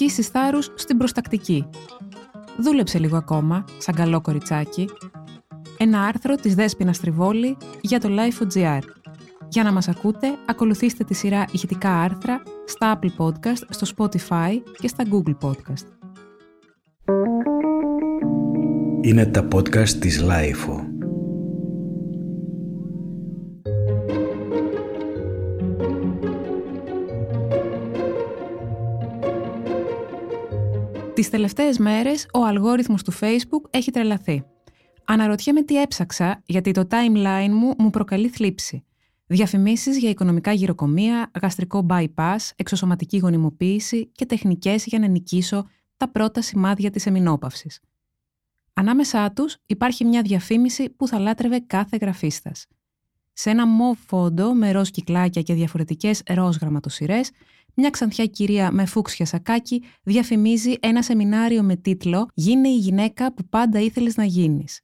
Ασκήσεις θάρρους στην προστακτική. Δούλεψε λίγο ακόμα, σαν καλό κοριτσάκι. Ένα άρθρο της Δέσποινα Τριβόλη για το Life.gr. Για να μας ακούτε, ακολουθήστε τη σειρά ηχητικά άρθρα στα Apple Podcast, στο Spotify και στα Google Podcast. Είναι τα podcast της Life. Τις τελευταίες μέρες ο αλγόριθμος του Facebook έχει τρελαθεί. Αναρωτιέμαι τι έψαξα γιατί το timeline μου μου προκαλεί θλίψη. Διαφημίσεις για οικονομικά γυροκομεία, γαστρικό bypass, εξωσωματική γονιμοποίηση και τεχνικές για να νικήσω τα πρώτα σημάδια της εμινόπαυσης. Ανάμεσά τους υπάρχει μια διαφήμιση που θα λάτρευε κάθε γραφίστας. Σε ένα μοβ φόντο με ροζ κυκλάκια και διαφορετικές ροζ γραμματοσυρές μια ξανθιά κυρία με φούξια σακάκι διαφημίζει ένα σεμινάριο με τίτλο «Γίνε η γυναίκα που πάντα ήθελες να γίνεις».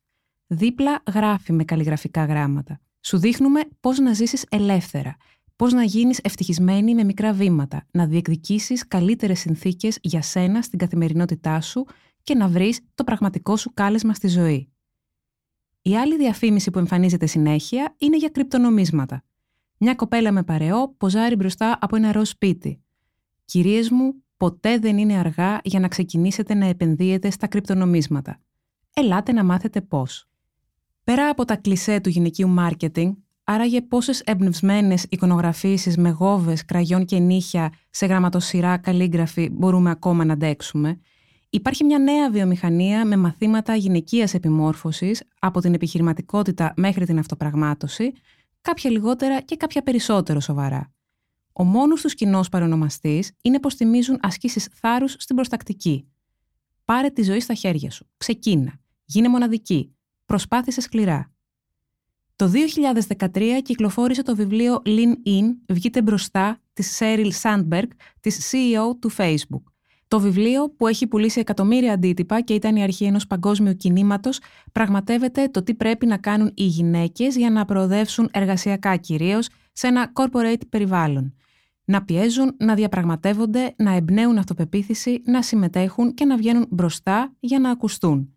Δίπλα γράφει με καλλιγραφικά γράμματα. Σου δείχνουμε πώς να ζήσεις ελεύθερα, πώς να γίνεις ευτυχισμένη με μικρά βήματα, να διεκδικήσεις καλύτερες συνθήκες για σένα στην καθημερινότητά σου και να βρεις το πραγματικό σου κάλεσμα στη ζωή. Η άλλη διαφήμιση που εμφανίζεται συνέχεια είναι για κρυπτονομίσματα. Μια κοπέλα με παρεό ποζάρει μπροστά από ένα ροζ σπίτι. Κυρίες μου, ποτέ δεν είναι αργά για να ξεκινήσετε να επενδύετε στα κρυπτονομίσματα. Ελάτε να μάθετε πώς. Πέρα από τα κλισέ του γυναικείου μάρκετινγκ, άραγε πόσες εμπνευσμένες εικονογραφήσεις με γόβες, κραγιόν και νύχια σε γραμματοσυρά καλλίγραφη μπορούμε ακόμα να αντέξουμε, υπάρχει μια νέα βιομηχανία με μαθήματα γυναικείας επιμόρφωσης από την επιχειρηματικότητα μέχρι την αυτοπραγμάτωση, κάποια λιγότερα και κάποια περισσότερο σοβαρά. Ο μόνος τους κοινός παρονομαστής είναι πως θυμίζουν ασκήσεις θάρρους στην προστακτική. Πάρε τη ζωή στα χέρια σου. Ξεκίνα. Γίνε μοναδική. Προσπάθησε σκληρά. Το 2013 κυκλοφόρησε το βιβλίο Lean In, βγείτε μπροστά, της Sheryl Sandberg, της CEO του Facebook. Το βιβλίο, που έχει πουλήσει εκατομμύρια αντίτυπα και ήταν η αρχή ενός παγκόσμιου κινήματος, πραγματεύεται το τι πρέπει να κάνουν οι γυναίκες για να προοδεύσουν εργασιακά κυρίως σε ένα corporate περιβάλλον να πιέζουν, να διαπραγματεύονται, να εμπνέουν αυτοπεποίθηση, να συμμετέχουν και να βγαίνουν μπροστά για να ακουστούν.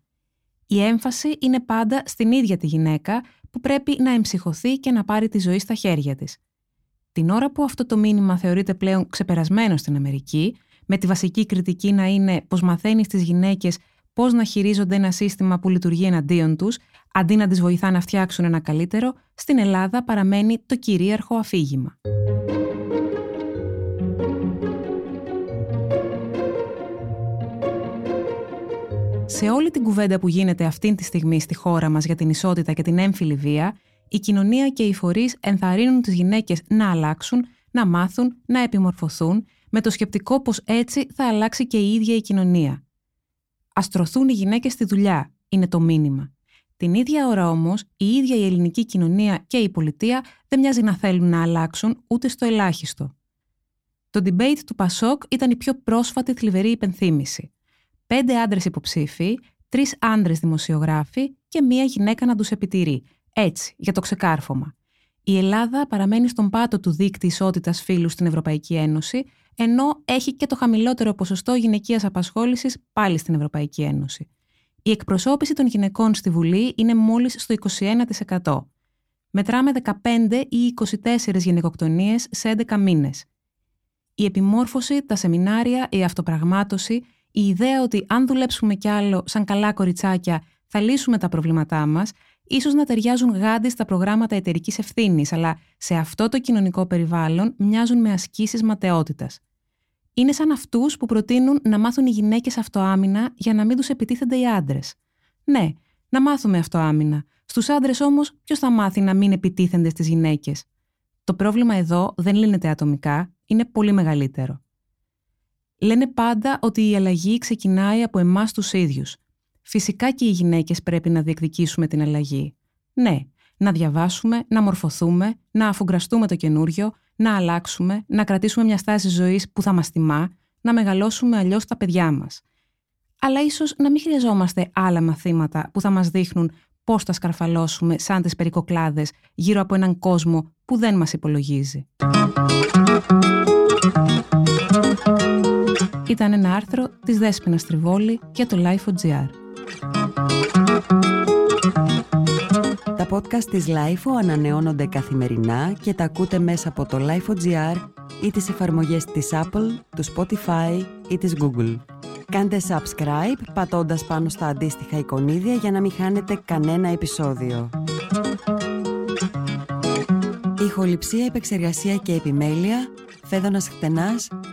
Η έμφαση είναι πάντα στην ίδια τη γυναίκα που πρέπει να εμψυχωθεί και να πάρει τη ζωή στα χέρια της. Την ώρα που αυτό το μήνυμα θεωρείται πλέον ξεπερασμένο στην Αμερική, με τη βασική κριτική να είναι πως μαθαίνει στις γυναίκες πώς να χειρίζονται ένα σύστημα που λειτουργεί εναντίον τους, αντί να τις βοηθά να φτιάξουν ένα καλύτερο, στην Ελλάδα παραμένει το κυρίαρχο αφήγημα. Σε όλη την κουβέντα που γίνεται αυτή τη στιγμή στη χώρα μας για την ισότητα και την έμφυλη βία, η κοινωνία και οι φορείς ενθαρρύνουν τις γυναίκες να αλλάξουν, να μάθουν, να επιμορφωθούν, με το σκεπτικό πως έτσι θα αλλάξει και η ίδια η κοινωνία. Α τρωθούν οι γυναίκες στη δουλειά, είναι το μήνυμα. Την ίδια ώρα όμως, η ίδια η ελληνική κοινωνία και η πολιτεία δεν μοιάζει να θέλουν να αλλάξουν ούτε στο ελάχιστο. Το debate του Πασόκ ήταν η πιο πρόσφατη θλιβερή υπενθύμηση πέντε άντρες υποψήφοι, τρεις άντρες δημοσιογράφοι και μία γυναίκα να τους επιτηρεί. Έτσι, για το ξεκάρφωμα. Η Ελλάδα παραμένει στον πάτο του δείκτη ισότητας φύλου στην Ευρωπαϊκή Ένωση, ενώ έχει και το χαμηλότερο ποσοστό γυναικείας απασχόλησης πάλι στην Ευρωπαϊκή Ένωση. Η εκπροσώπηση των γυναικών στη Βουλή είναι μόλις στο 21%. Μετράμε 15 ή 24 γυναικοκτονίες σε 11 μήνες. Η επιμόρφωση, τα σεμινάρια, η αυτοπραγμάτωση η ιδέα ότι αν δουλέψουμε κι άλλο σαν καλά κοριτσάκια θα λύσουμε τα προβλήματά μας, ίσως να ταιριάζουν γάντι στα προγράμματα εταιρικής ευθύνης, αλλά σε αυτό το κοινωνικό περιβάλλον μοιάζουν με ασκήσεις ματαιότητας. Είναι σαν αυτούς που προτείνουν να μάθουν οι γυναίκες αυτοάμυνα για να μην τους επιτίθενται οι άντρες. Ναι, να μάθουμε αυτοάμυνα. Στους άντρες όμως, ποιος θα μάθει να μην επιτίθενται στις γυναίκες; Το πρόβλημα εδώ δεν λύνεται ατομικά, είναι πολύ μεγαλύτερο. Λένε πάντα ότι η αλλαγή ξεκινάει από εμάς τους ίδιους. Φυσικά και οι γυναίκες πρέπει να διεκδικήσουμε την αλλαγή. Ναι, να διαβάσουμε, να μορφωθούμε, να αφουγκραστούμε το καινούριο, να αλλάξουμε, να κρατήσουμε μια στάση ζωής που θα μας τιμά, να μεγαλώσουμε αλλιώς τα παιδιά μας. Αλλά ίσως να μην χρειαζόμαστε άλλα μαθήματα που θα μας δείχνουν πώς θα σκαρφαλώσουμε σαν τις περικοκλάδες γύρω από έναν κόσμο που δεν μας υπολογίζει. Ήταν ένα άρθρο της Δέσποινα Τριβόλη για το Life.gr. Τα podcast της LIFO ανανεώνονται καθημερινά και τα ακούτε μέσα από το Life.gr ή τις εφαρμογές της Apple, του Spotify ή της Google. Κάντε subscribe πατώντας πάνω στα αντίστοιχα εικονίδια για να μην χάνετε κανένα επεισόδιο. Ηχοληψία, επεξεργασία και επιμέλεια, φέδωνας χτενάς